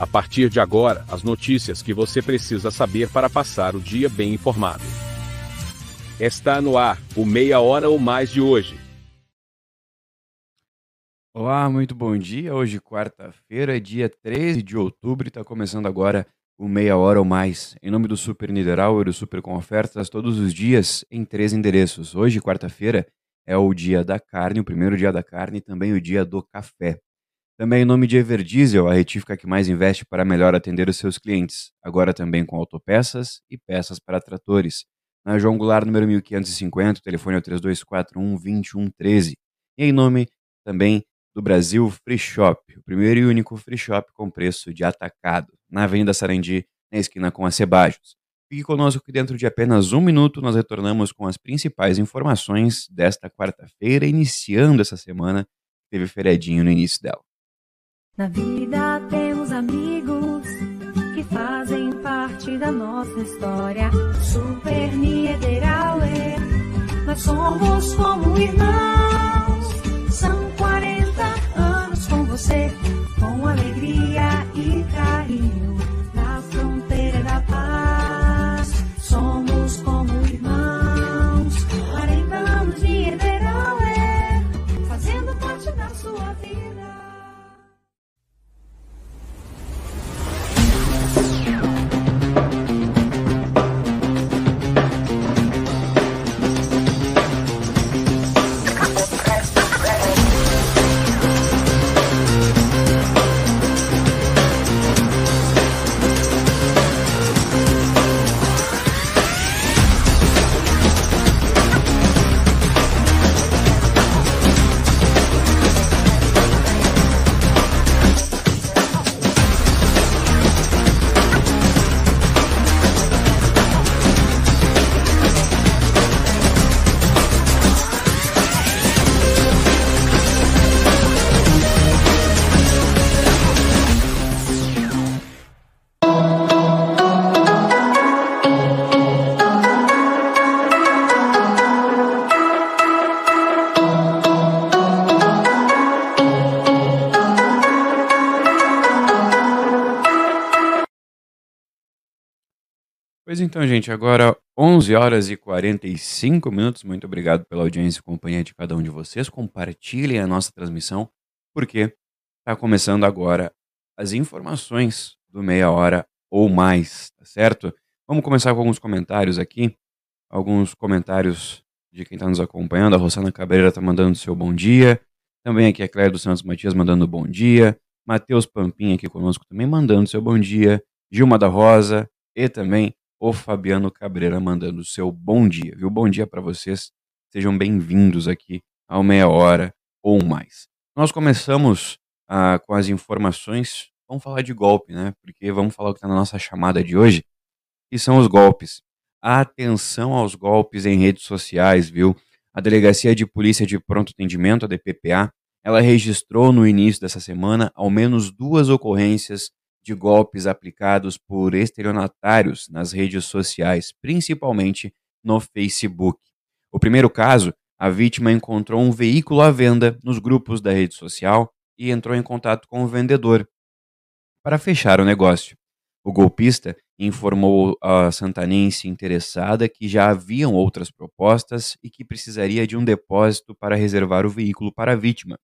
A partir de agora, as notícias que você precisa saber para passar o dia bem informado. Está no ar, o Meia Hora ou Mais de hoje. Olá, muito bom dia. Hoje, quarta-feira, dia 13 de outubro, está começando agora o Meia Hora ou Mais. Em nome do Super Niederauer, o Super com ofertas todos os dias em três endereços. Hoje, quarta-feira, é o dia da carne, o primeiro dia da carne e também o dia do café. Também em nome de Everdiesel, a retífica que mais investe para melhor atender os seus clientes. Agora também com autopeças e peças para tratores. Na João Goulart, número 1550, o telefone é o 3241-2113. E em nome também do Brasil Free Shop, o primeiro e único free shop com preço de atacado, na Avenida Sarandi, na esquina com a Cebajos. Fique conosco que dentro de apenas um minuto nós retornamos com as principais informações desta quarta-feira, iniciando essa semana, teve feriadinho no início dela. Na vida temos amigos que fazem parte da nossa história. Super Niederauer, nós somos como irmãos. São 40 anos com você, com alegria e carinho. Pois então, gente, agora 11 horas e 45 minutos. Muito obrigado pela audiência e companhia de cada um de vocês. Compartilhem a nossa transmissão, porque está começando agora as informações do meia hora ou mais, tá certo? Vamos começar com alguns comentários aqui. Alguns comentários de quem está nos acompanhando. A Rosana Cabreira está mandando seu bom dia. Também aqui a Cléia dos Santos Matias mandando bom dia. Matheus Pampim aqui conosco também mandando seu bom dia. Gilma da Rosa e também o Fabiano Cabreira mandando o seu bom dia, viu? Bom dia para vocês. Sejam bem-vindos aqui ao Meia Hora ou mais. Nós começamos ah, com as informações. Vamos falar de golpe, né? Porque vamos falar o que está na nossa chamada de hoje, que são os golpes. Atenção aos golpes em redes sociais, viu? A Delegacia de Polícia de Pronto Atendimento, a DPPA, ela registrou no início dessa semana ao menos duas ocorrências de golpes aplicados por estelionatários nas redes sociais, principalmente no Facebook. O primeiro caso, a vítima encontrou um veículo à venda nos grupos da rede social e entrou em contato com o vendedor para fechar o negócio. O golpista informou a santanense interessada que já haviam outras propostas e que precisaria de um depósito para reservar o veículo para a vítima.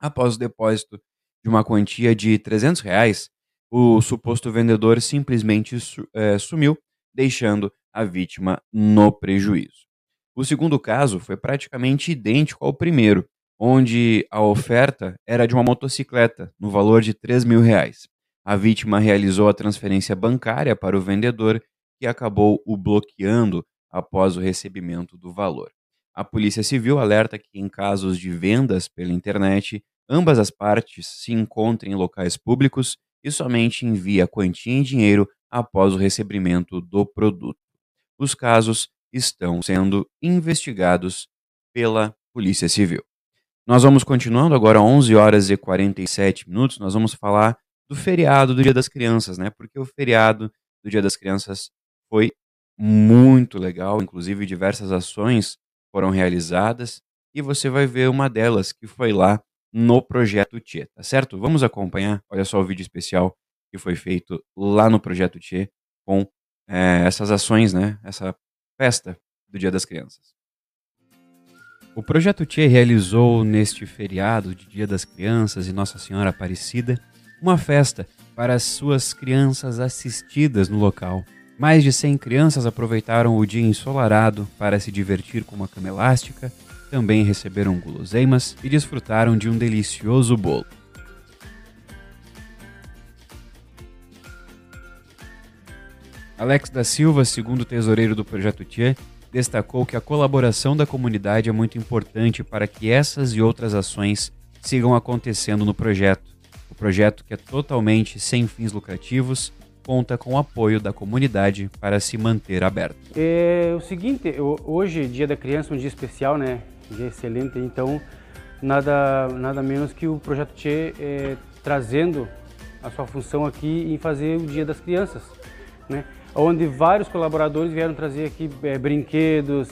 Após o depósito de uma quantia de 300 reais, o suposto vendedor simplesmente é, sumiu, deixando a vítima no prejuízo. O segundo caso foi praticamente idêntico ao primeiro, onde a oferta era de uma motocicleta, no valor de 3 mil reais. A vítima realizou a transferência bancária para o vendedor, que acabou o bloqueando após o recebimento do valor. A Polícia Civil alerta que, em casos de vendas pela internet, ambas as partes se encontrem em locais públicos e somente envia a quantia em dinheiro após o recebimento do produto. Os casos estão sendo investigados pela Polícia Civil. Nós vamos continuando agora 11 horas e 47 minutos, nós vamos falar do feriado do Dia das Crianças, né? Porque o feriado do Dia das Crianças foi muito legal, inclusive diversas ações foram realizadas e você vai ver uma delas que foi lá no projeto Tia, tá certo? Vamos acompanhar, olha só o vídeo especial que foi feito lá no Projeto Tchê com é, essas ações, né? Essa festa do Dia das Crianças. O Projeto Tchê realizou neste feriado de Dia das Crianças e Nossa Senhora Aparecida uma festa para as suas crianças assistidas no local. Mais de 100 crianças aproveitaram o dia ensolarado para se divertir com uma cama elástica, também receberam guloseimas e desfrutaram de um delicioso bolo. Alex da Silva, segundo tesoureiro do Projeto Tia, destacou que a colaboração da comunidade é muito importante para que essas e outras ações sigam acontecendo no projeto. O projeto, que é totalmente sem fins lucrativos, conta com o apoio da comunidade para se manter aberto. É o seguinte, hoje, Dia da Criança, um dia especial, né? Excelente, então nada, nada menos que o Projeto Tchê é, trazendo a sua função aqui em fazer o Dia das Crianças, né? onde vários colaboradores vieram trazer aqui é, brinquedos,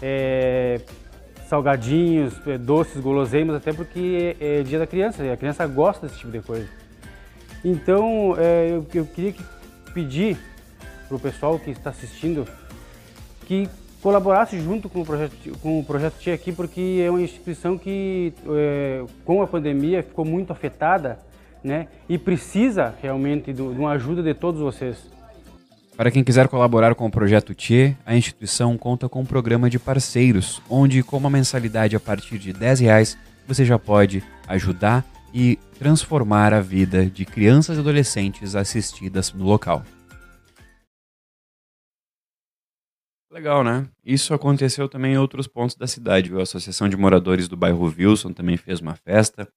é, salgadinhos, é, doces, guloseimas, até porque é, é, dia da criança, e a criança gosta desse tipo de coisa. Então, é, eu, eu, queria que, pedir para o pessoal que está assistindo que colaborasse junto com o projeto com o projeto Tia aqui, porque é uma instituição que, é, com a pandemia, ficou muito afetada, né? E precisa realmente de uma ajuda de todos vocês. Para quem quiser colaborar com o projeto Tchê, a instituição conta com um programa de parceiros, onde com uma mensalidade a partir de 10 reais você já pode ajudar e transformar a vida de crianças e adolescentes assistidas no local. Legal, né? Isso aconteceu também em outros pontos da cidade. A Associação de Moradores do bairro Wilson também fez uma festa.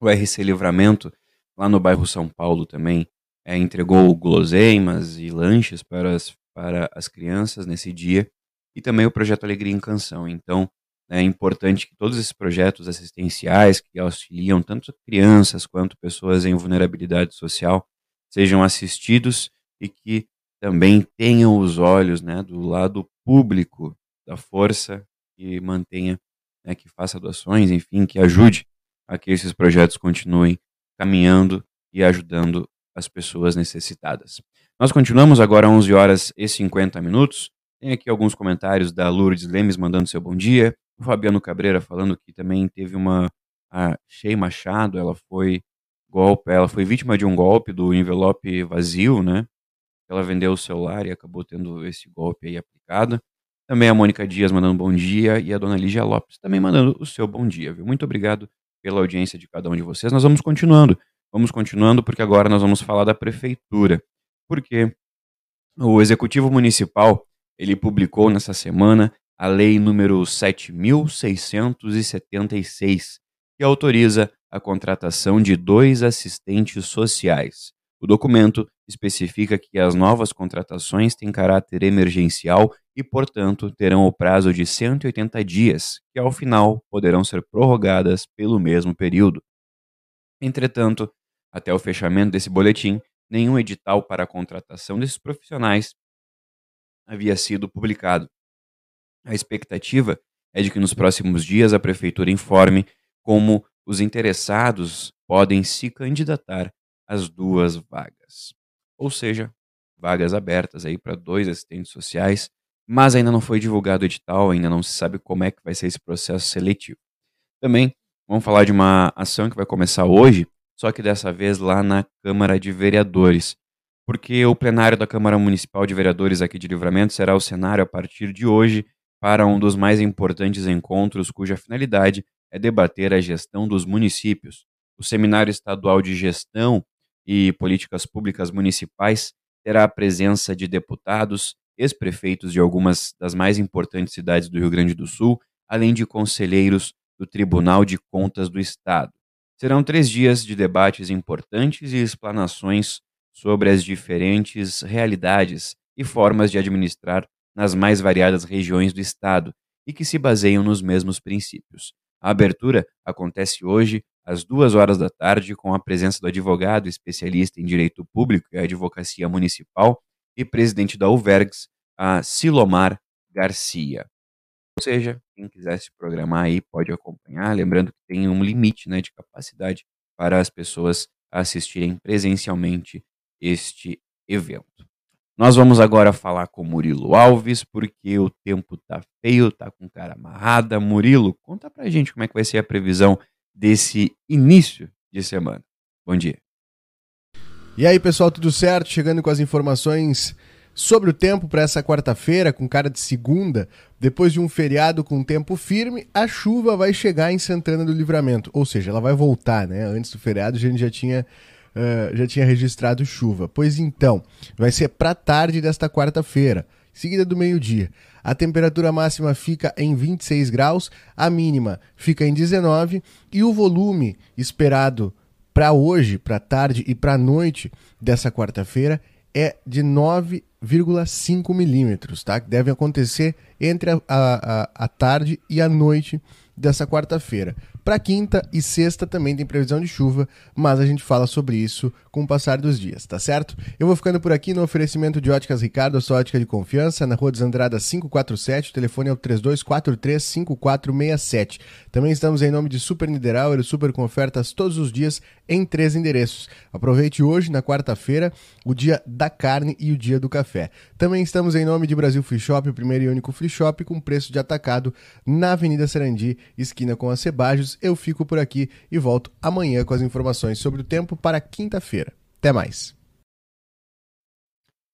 O RC Livramento, lá no bairro São Paulo, também é, entregou guloseimas e lanches para as, para as crianças nesse dia, e também o projeto Alegria em Canção. Então, é importante que todos esses projetos assistenciais que auxiliam tanto crianças quanto pessoas em vulnerabilidade social sejam assistidos e que também tenham os olhos né, do lado público da força que mantenha, né, que faça doações, enfim, que ajude a que esses projetos continuem caminhando e ajudando as pessoas necessitadas. Nós continuamos agora 11 horas e 50 minutos. Tem aqui alguns comentários da Lourdes Lemes mandando seu bom dia. O Fabiano Cabreira falando que também teve uma a Shei Machado, ela foi golpe, ela foi vítima de um golpe do envelope vazio, né? Ela vendeu o celular e acabou tendo esse golpe aí aplicado. Também a Mônica Dias mandando bom dia e a dona Lígia Lopes também mandando o seu bom dia, viu? Muito obrigado pela audiência de cada um de vocês. Nós vamos continuando. Vamos continuando, porque agora nós vamos falar da prefeitura. Porque o executivo municipal ele publicou nessa semana a lei número 7676, que autoriza a contratação de dois assistentes sociais. O documento especifica que as novas contratações têm caráter emergencial e, portanto, terão o prazo de 180 dias, que ao final poderão ser prorrogadas pelo mesmo período. Entretanto, até o fechamento desse boletim, nenhum edital para a contratação desses profissionais havia sido publicado. A expectativa é de que nos próximos dias a Prefeitura informe como os interessados podem se candidatar às duas vagas. Ou seja, vagas abertas aí para dois assistentes sociais, mas ainda não foi divulgado o edital, ainda não se sabe como é que vai ser esse processo seletivo. Também vamos falar de uma ação que vai começar hoje, só que dessa vez lá na Câmara de Vereadores. Porque o plenário da Câmara Municipal de Vereadores aqui de Livramento será o cenário a partir de hoje para um dos mais importantes encontros cuja finalidade é debater a gestão dos municípios. O Seminário Estadual de Gestão e Políticas Públicas Municipais terá a presença de deputados, ex-prefeitos de algumas das mais importantes cidades do Rio Grande do Sul, além de conselheiros do Tribunal de Contas do Estado. Serão três dias de debates importantes e explanações sobre as diferentes realidades e formas de administrar nas mais variadas regiões do Estado e que se baseiam nos mesmos princípios. A abertura acontece hoje às duas horas da tarde com a presença do advogado especialista em direito público e advocacia municipal e presidente da UVERGS, a Silomar Garcia. Ou seja, quem quiser se programar aí pode acompanhar, lembrando que tem um limite né, de capacidade para as pessoas assistirem presencialmente este evento. Nós vamos agora falar com Murilo Alves, porque o tempo tá feio, tá com cara amarrada. Murilo, conta pra gente como é que vai ser a previsão desse início de semana. Bom dia. E aí, pessoal, tudo certo? Chegando com as informações sobre o tempo para essa quarta-feira, com cara de segunda, depois de um feriado com tempo firme, a chuva vai chegar em Santana do Livramento. Ou seja, ela vai voltar, né? Antes do feriado a gente já tinha, uh, já tinha registrado chuva. Pois então, vai ser para tarde desta quarta-feira, seguida do meio-dia. A temperatura máxima fica em 26 graus, a mínima fica em 19 e o volume esperado para hoje, para tarde e para noite dessa quarta-feira é de 9,5 milímetros, tá? Que deve acontecer entre a, a, a tarde e a noite dessa quarta-feira. Para quinta e sexta também tem previsão de chuva, mas a gente fala sobre isso com o passar dos dias, tá certo? Eu vou ficando por aqui no oferecimento de Óticas Ricardo, a sua ótica de confiança, na Rua dos Andradas 547, o telefone é o 32435467. Também estamos em nome de Super Niederauer, super com ofertas todos os dias em três endereços. Aproveite hoje, na quarta-feira, o dia da carne e o dia do café. Também estamos em nome de Brasil Free Shop, o primeiro e único free shop com preço de atacado na Avenida Sarandi, esquina com a Cebajos. Eu fico por aqui e volto amanhã com as informações sobre o tempo para quinta-feira. Até mais.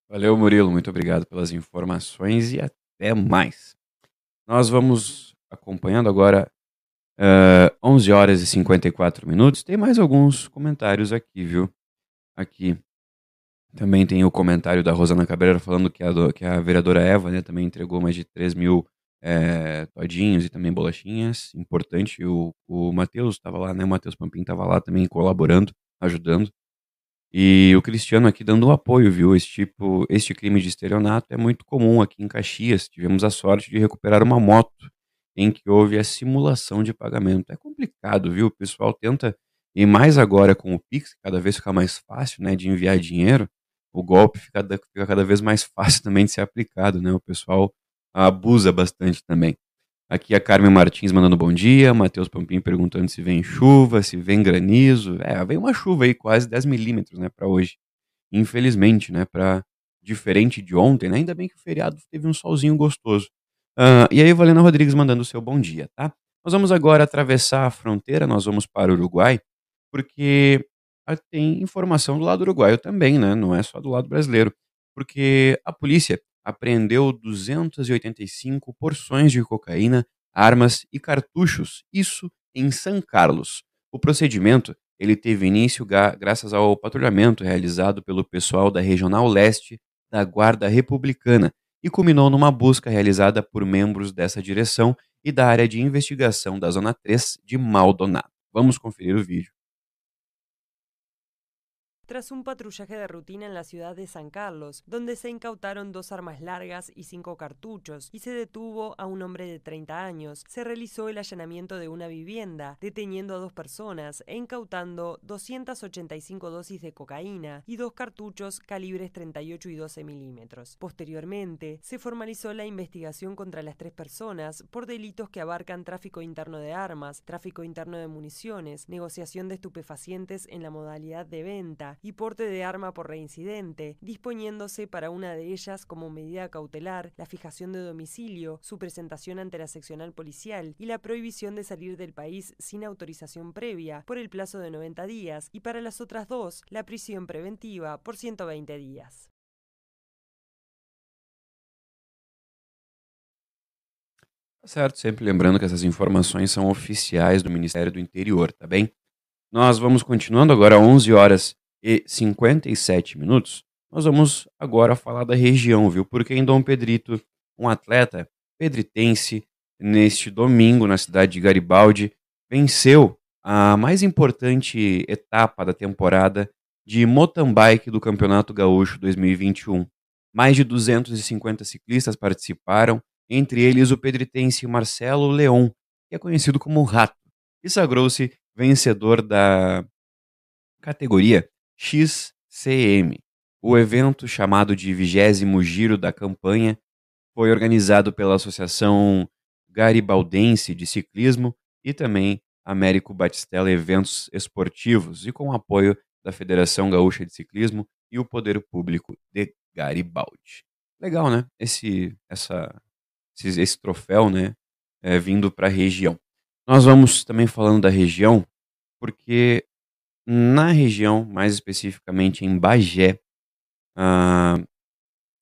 Valeu, Murilo. Muito obrigado pelas informações e até mais. Nós vamos acompanhando agora uh, 11 horas e 54 minutos. Tem mais alguns comentários aqui, viu? Aqui também tem o comentário da Rosana Cabreira falando que a, que a vereadora Eva né, também entregou mais de 3 mil é, todinhos e também bolachinhas. Importante. O, o Matheus estava lá, né? O Matheus Pampim estava lá também colaborando, ajudando. E o Cristiano aqui dando um apoio, viu? Esse tipo, este crime de estelionato é muito comum aqui em Caxias. Tivemos a sorte de recuperar uma moto em que houve a simulação de pagamento. É complicado, viu? O pessoal tenta, e mais agora com o Pix, cada vez fica mais fácil, né, de enviar dinheiro, o golpe fica, fica cada vez mais fácil também de ser aplicado, né? O pessoal abusa bastante também. Aqui a Carmen Martins mandando bom dia, Matheus Pampim perguntando se vem chuva, se vem granizo. É, vem uma chuva aí, quase 10 milímetros, né, para hoje. Infelizmente, né, para diferente de ontem, né, ainda bem que o feriado teve um solzinho gostoso. Uh, e aí, Valena Rodrigues mandando o seu bom dia, tá? Nós vamos agora atravessar a fronteira, nós vamos para o Uruguai, porque tem informação do lado uruguaio também, né? Não é só do lado brasileiro. Porque a polícia apreendeu 285 porções de cocaína, armas e cartuchos, isso em São Carlos. O procedimento ele teve início graças ao patrulhamento realizado pelo pessoal da Regional Leste da Guarda Republicana e culminou numa busca realizada por membros dessa direção e da área de investigação da Zona 3 de Maldonado. Vamos conferir o vídeo. Tras un patrullaje de rutina en la ciudad de San Carlos, donde se incautaron dos armas largas y cinco cartuchos, y se detuvo a un hombre de 30 años. Se realizó el allanamiento de una vivienda, deteniendo a dos personas e incautando 285 dosis de cocaína y dos cartuchos calibres 38 y 12 milímetros. Posteriormente, se formalizó la investigación contra las tres personas por delitos que abarcan tráfico interno de armas, tráfico interno de municiones, negociación de estupefacientes en la modalidad de venta y porte de arma por reincidente, disponiéndose para una de ellas como medida cautelar la fijación de domicilio, su presentación ante la seccional policial y la prohibición de salir del país sin autorización previa por el plazo de 90 días y para las otras dos la prisión preventiva por 120 días. Certo, sempre lembrando que essas informações são oficiais do Ministério do Interior, tá bem? Nós vamos continuando agora 11 horas e 57 minutos, nós vamos agora falar da região, viu? Porque em Dom Pedrito, um atleta pedritense, neste domingo, na cidade de Garibaldi, venceu a mais importante etapa da temporada de mountain do Campeonato Gaúcho 2021. Mais de 250 ciclistas participaram, entre eles o pedritense Marcelo Leon, que é conhecido como Rato, e sagrou-se vencedor da categoria XCM. O evento, chamado de vigésimo Giro da Campanha, foi organizado pela Associação Garibaldense de Ciclismo e também Américo Batistella Eventos Esportivos e com apoio da Federação Gaúcha de Ciclismo e o Poder Público de Garibaldi. Legal, né? Esse, essa, esse, esse troféu, né? É, vindo para a região. Nós vamos também falando da região, porque na região, mais especificamente em Bagé, ah,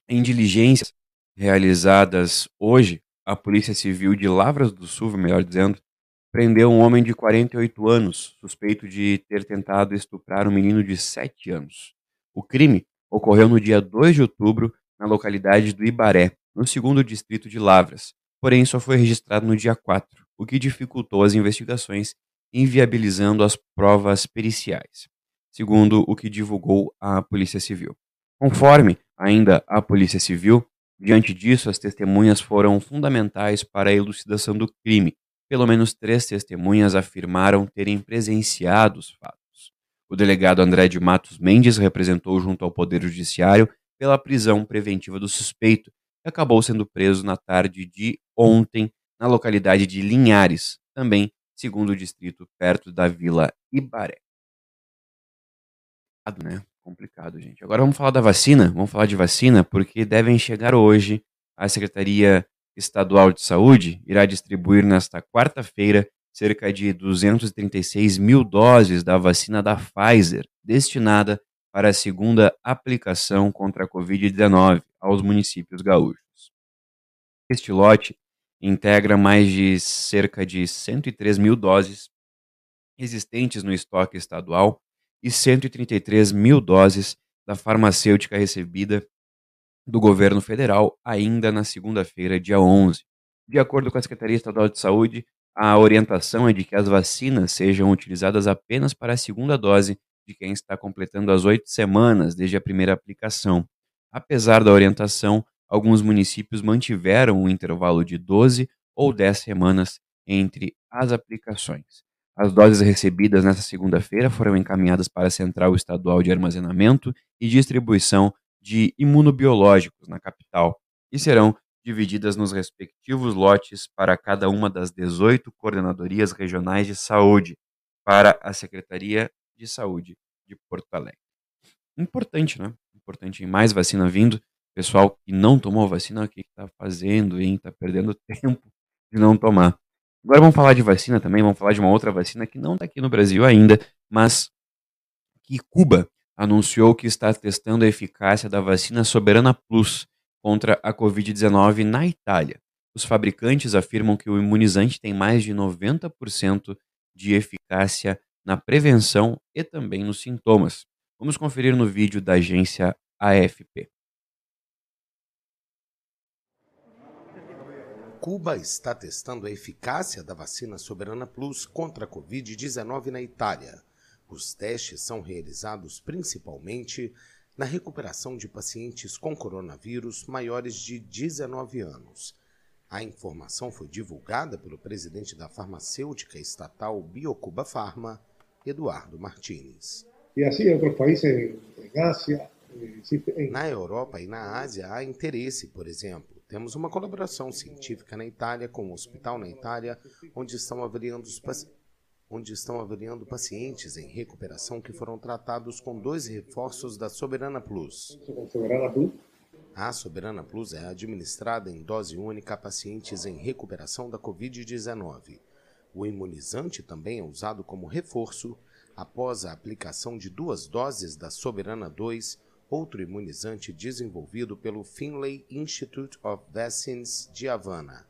em diligências realizadas hoje, a Polícia Civil de Lavras do Sul, melhor dizendo, prendeu um homem de 48 anos, suspeito de ter tentado estuprar um menino de 7 anos. O crime ocorreu no dia 2 de outubro, na localidade do Ibaré, no segundo distrito de Lavras, porém só foi registrado no dia 4, o que dificultou as investigações, inviabilizando as provas periciais, segundo o que divulgou a Polícia Civil. Conforme ainda a Polícia Civil, diante disso, as testemunhas foram fundamentais para a elucidação do crime. Pelo menos três testemunhas afirmaram terem presenciado os fatos. O delegado André de Matos Mendes representou junto ao Poder Judiciário pela prisão preventiva do suspeito, que acabou sendo preso na tarde de ontem na localidade de Linhares, também segundo distrito, perto da Vila Ibaré. Né? Complicado, gente. Agora vamos falar da vacina. Vamos falar de vacina, porque devem chegar hoje. A Secretaria Estadual de Saúde irá distribuir nesta quarta-feira cerca de 236 mil doses da vacina da Pfizer, destinada para a segunda aplicação contra a Covid-19 aos municípios gaúchos. Este lote integra mais de cerca de 103 mil doses existentes no estoque estadual e 133 mil doses da farmacêutica recebida do governo federal ainda na segunda-feira, dia 11. De acordo com a Secretaria Estadual de Saúde, a orientação é de que as vacinas sejam utilizadas apenas para a segunda dose de quem está completando as oito semanas desde a primeira aplicação. Apesar da orientação, alguns municípios mantiveram um intervalo de 12 ou 10 semanas entre as aplicações. As doses recebidas nesta segunda-feira foram encaminhadas para a Central Estadual de Armazenamento e Distribuição de Imunobiológicos na capital e serão divididas nos respectivos lotes para cada uma das 18 coordenadorias regionais de saúde para a Secretaria de Saúde de Porto Alegre. Importante, né? Importante, mais vacina vindo. Pessoal que não tomou vacina, o que está fazendo, hein? Está perdendo tempo de não tomar. Agora vamos falar de vacina também, vamos falar de uma outra vacina que não está aqui no Brasil ainda, mas que Cuba anunciou que está testando a eficácia da vacina Soberana Plus contra a Covid-19 na Itália. Os fabricantes afirmam que o imunizante tem mais de 90% de eficácia na prevenção e também nos sintomas. Vamos conferir no vídeo da agência AFP. Cuba está testando a eficácia da vacina Soberana Plus contra a Covid-19 na Itália. Os testes são realizados principalmente na recuperação de pacientes com coronavírus maiores de 19 anos. A informação foi divulgada pelo presidente da farmacêutica estatal Biocuba Pharma, Eduardo Martins. E assim, outros países, na Ásia. Na Europa e na Ásia há interesse, por exemplo. Temos uma colaboração científica na Itália com um hospital na Itália, onde estão avaliando os onde estão avaliando pacientes em recuperação que foram tratados com dois reforços da Soberana Plus. A Soberana Plus é administrada em dose única a pacientes em recuperação da Covid-19. O imunizante também é usado como reforço após a aplicação de duas doses da Soberana 2 outro imunizante desenvolvido pelo Finlay Institute of Vaccines de Havana.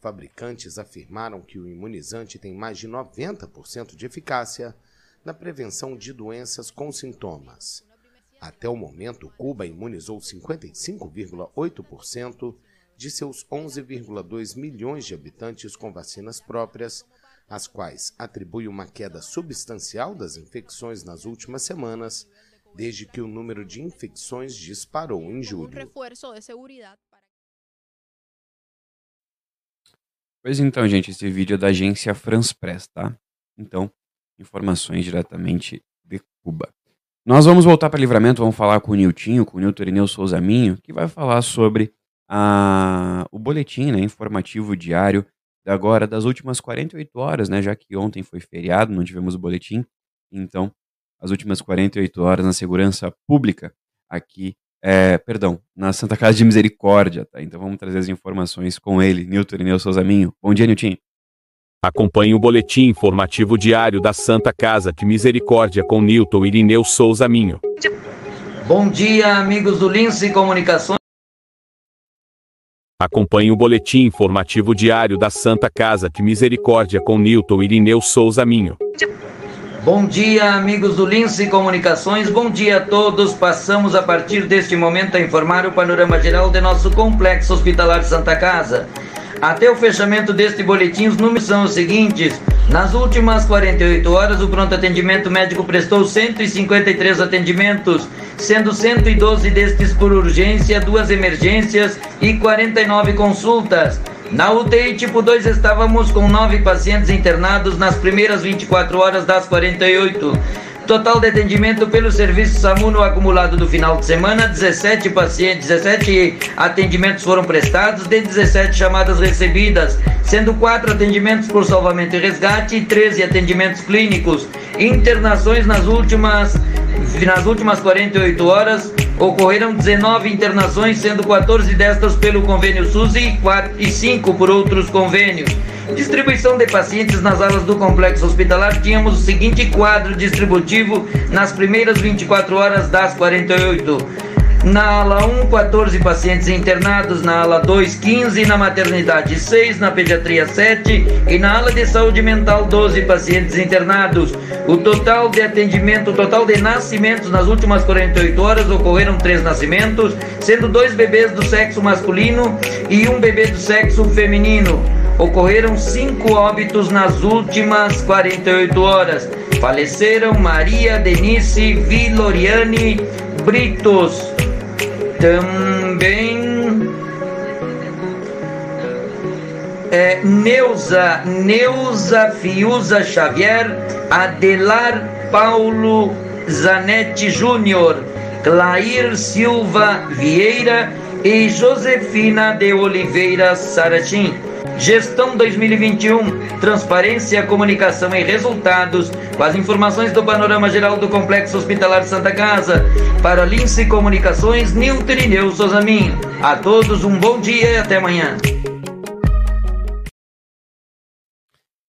Fabricantes afirmaram que o imunizante tem mais de 90% de eficácia na prevenção de doenças com sintomas. Até o momento, Cuba imunizou 55,8% de seus 11,2 milhões de habitantes com vacinas próprias, às quais atribui uma queda substancial das infecções nas últimas semanas desde que o número de infecções disparou em julho. Pois então, gente, esse vídeo é da agência France Press, tá? Então, informações diretamente de Cuba. Nós vamos voltar para Livramento, vamos falar com o Niltinho, com o Nilton Irineu Souza Minho, que vai falar sobre a, o boletim né, informativo diário agora das últimas 48 horas, né? Já que ontem foi feriado, não tivemos o boletim. Então, as últimas 48 horas na segurança pública aqui, é, perdão, na Santa Casa de Misericórdia, tá? Então vamos trazer as informações com ele, Nilton Irineu Souza Minho. Bom dia, Nilton. Acompanhe o boletim informativo diário da Santa Casa de Misericórdia com Nilton Irineu Souza Minho. Bom dia, amigos do Lince Comunicações. Acompanhe o boletim informativo diário da Santa Casa de Misericórdia com Nilton Irineu Souza Minho. Bom dia, amigos do Lince Comunicações. Bom dia a todos. Passamos a partir deste momento a informar o panorama geral de nosso complexo hospitalar Santa Casa. Até o fechamento deste boletim, os números são os seguintes. Nas últimas 48 horas, o pronto atendimento médico prestou 153 atendimentos, sendo 112 destes por urgência, duas emergências e 49 consultas. Na UTI tipo 2 estávamos com 9 pacientes internados nas primeiras 24 horas das 48. Total de atendimento pelo serviço SAMU no acumulado do final de semana, 17 pacientes, 17 atendimentos foram prestados, de 17 chamadas recebidas, sendo 4 atendimentos por salvamento e resgate e 13 atendimentos clínicos. Internações nas últimas nas últimas 48 horas ocorreram 19 internações, sendo 14 destas pelo convênio SUS e, 4, e 5 por outros convênios. Distribuição de pacientes nas alas do complexo hospitalar. Tínhamos o seguinte quadro distributivo nas primeiras 24 horas das 48. Na ala 1, 14 pacientes internados, na ala 2, 15, na maternidade 6, na pediatria 7 e na ala de saúde mental 12 pacientes internados. O total de atendimento, o total de nascimentos nas últimas 48 horas ocorreram três nascimentos, sendo dois bebês do sexo masculino e um bebê do sexo feminino ocorreram cinco óbitos nas últimas 48 horas. Faleceram Maria Denise Viloriane Britos. Também é, Neuza, Neuza Fiuza Xavier, Adelar Paulo Zanetti Júnior, Clair Silva Vieira e Josefina de Oliveira Saratim. Gestão 2021, transparência, comunicação e resultados, com as informações do panorama geral do Complexo Hospitalar Santa Casa. Para Lince Comunicações, Nilton Irineu Souza Minho. A todos um bom dia e até amanhã.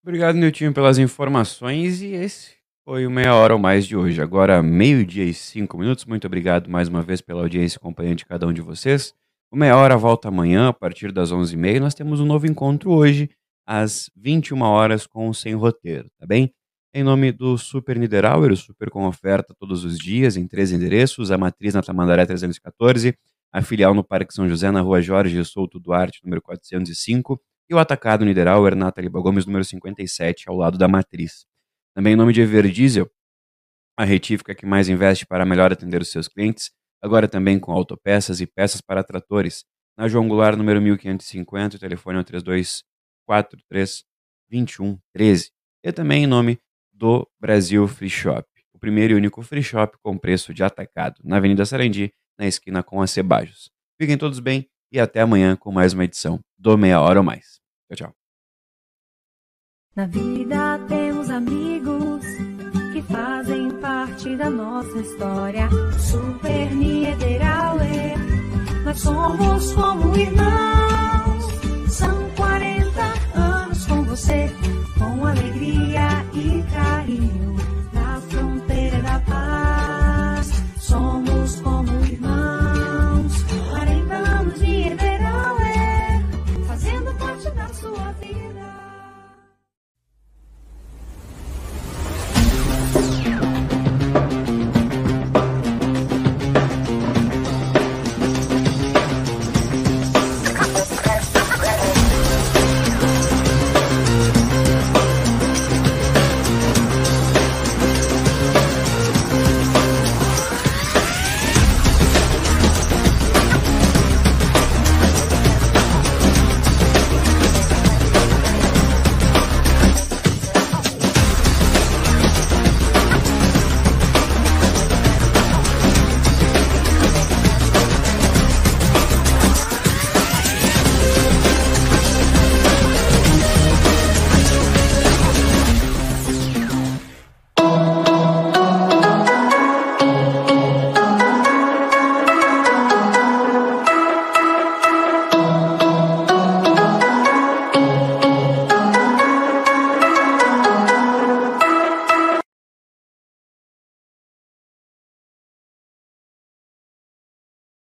Obrigado, Nilton, pelas informações e esse foi o Meia Hora ou Mais de hoje. Agora, meio-dia e cinco minutos. Muito obrigado mais uma vez pela audiência e companhia de cada um de vocês. O Meia Hora volta amanhã, a partir das 11h30. Nós temos um novo encontro hoje, às 21 horas com o Sem Roteiro, tá bem? Em nome do Super Niederauer, o Super com oferta todos os dias, em três endereços, a matriz na Tamandaré 314, a filial no Parque São José, na rua Jorge Souto Duarte, número 405, e o atacado Niederauer, na Taliba Gomes, número 57, ao lado da matriz. Também em nome de Everdiesel, a retífica que mais investe para melhor atender os seus clientes, agora também com autopeças e peças para tratores. Na João Goulart, número 1550, o telefone é o 3243 2113. E também em nome do Brasil Free Shop, o primeiro e único free shop com preço de atacado, na Avenida Sarandi, na esquina com a Cebajos. Fiquem todos bem e até amanhã com mais uma edição do Meia Hora ou Mais. Tchau, tchau. Na vida temos amigos que fazem parte da nossa história. Super Niederauer, nós somos como irmãos. São 40 anos com você, com alegria e carinho.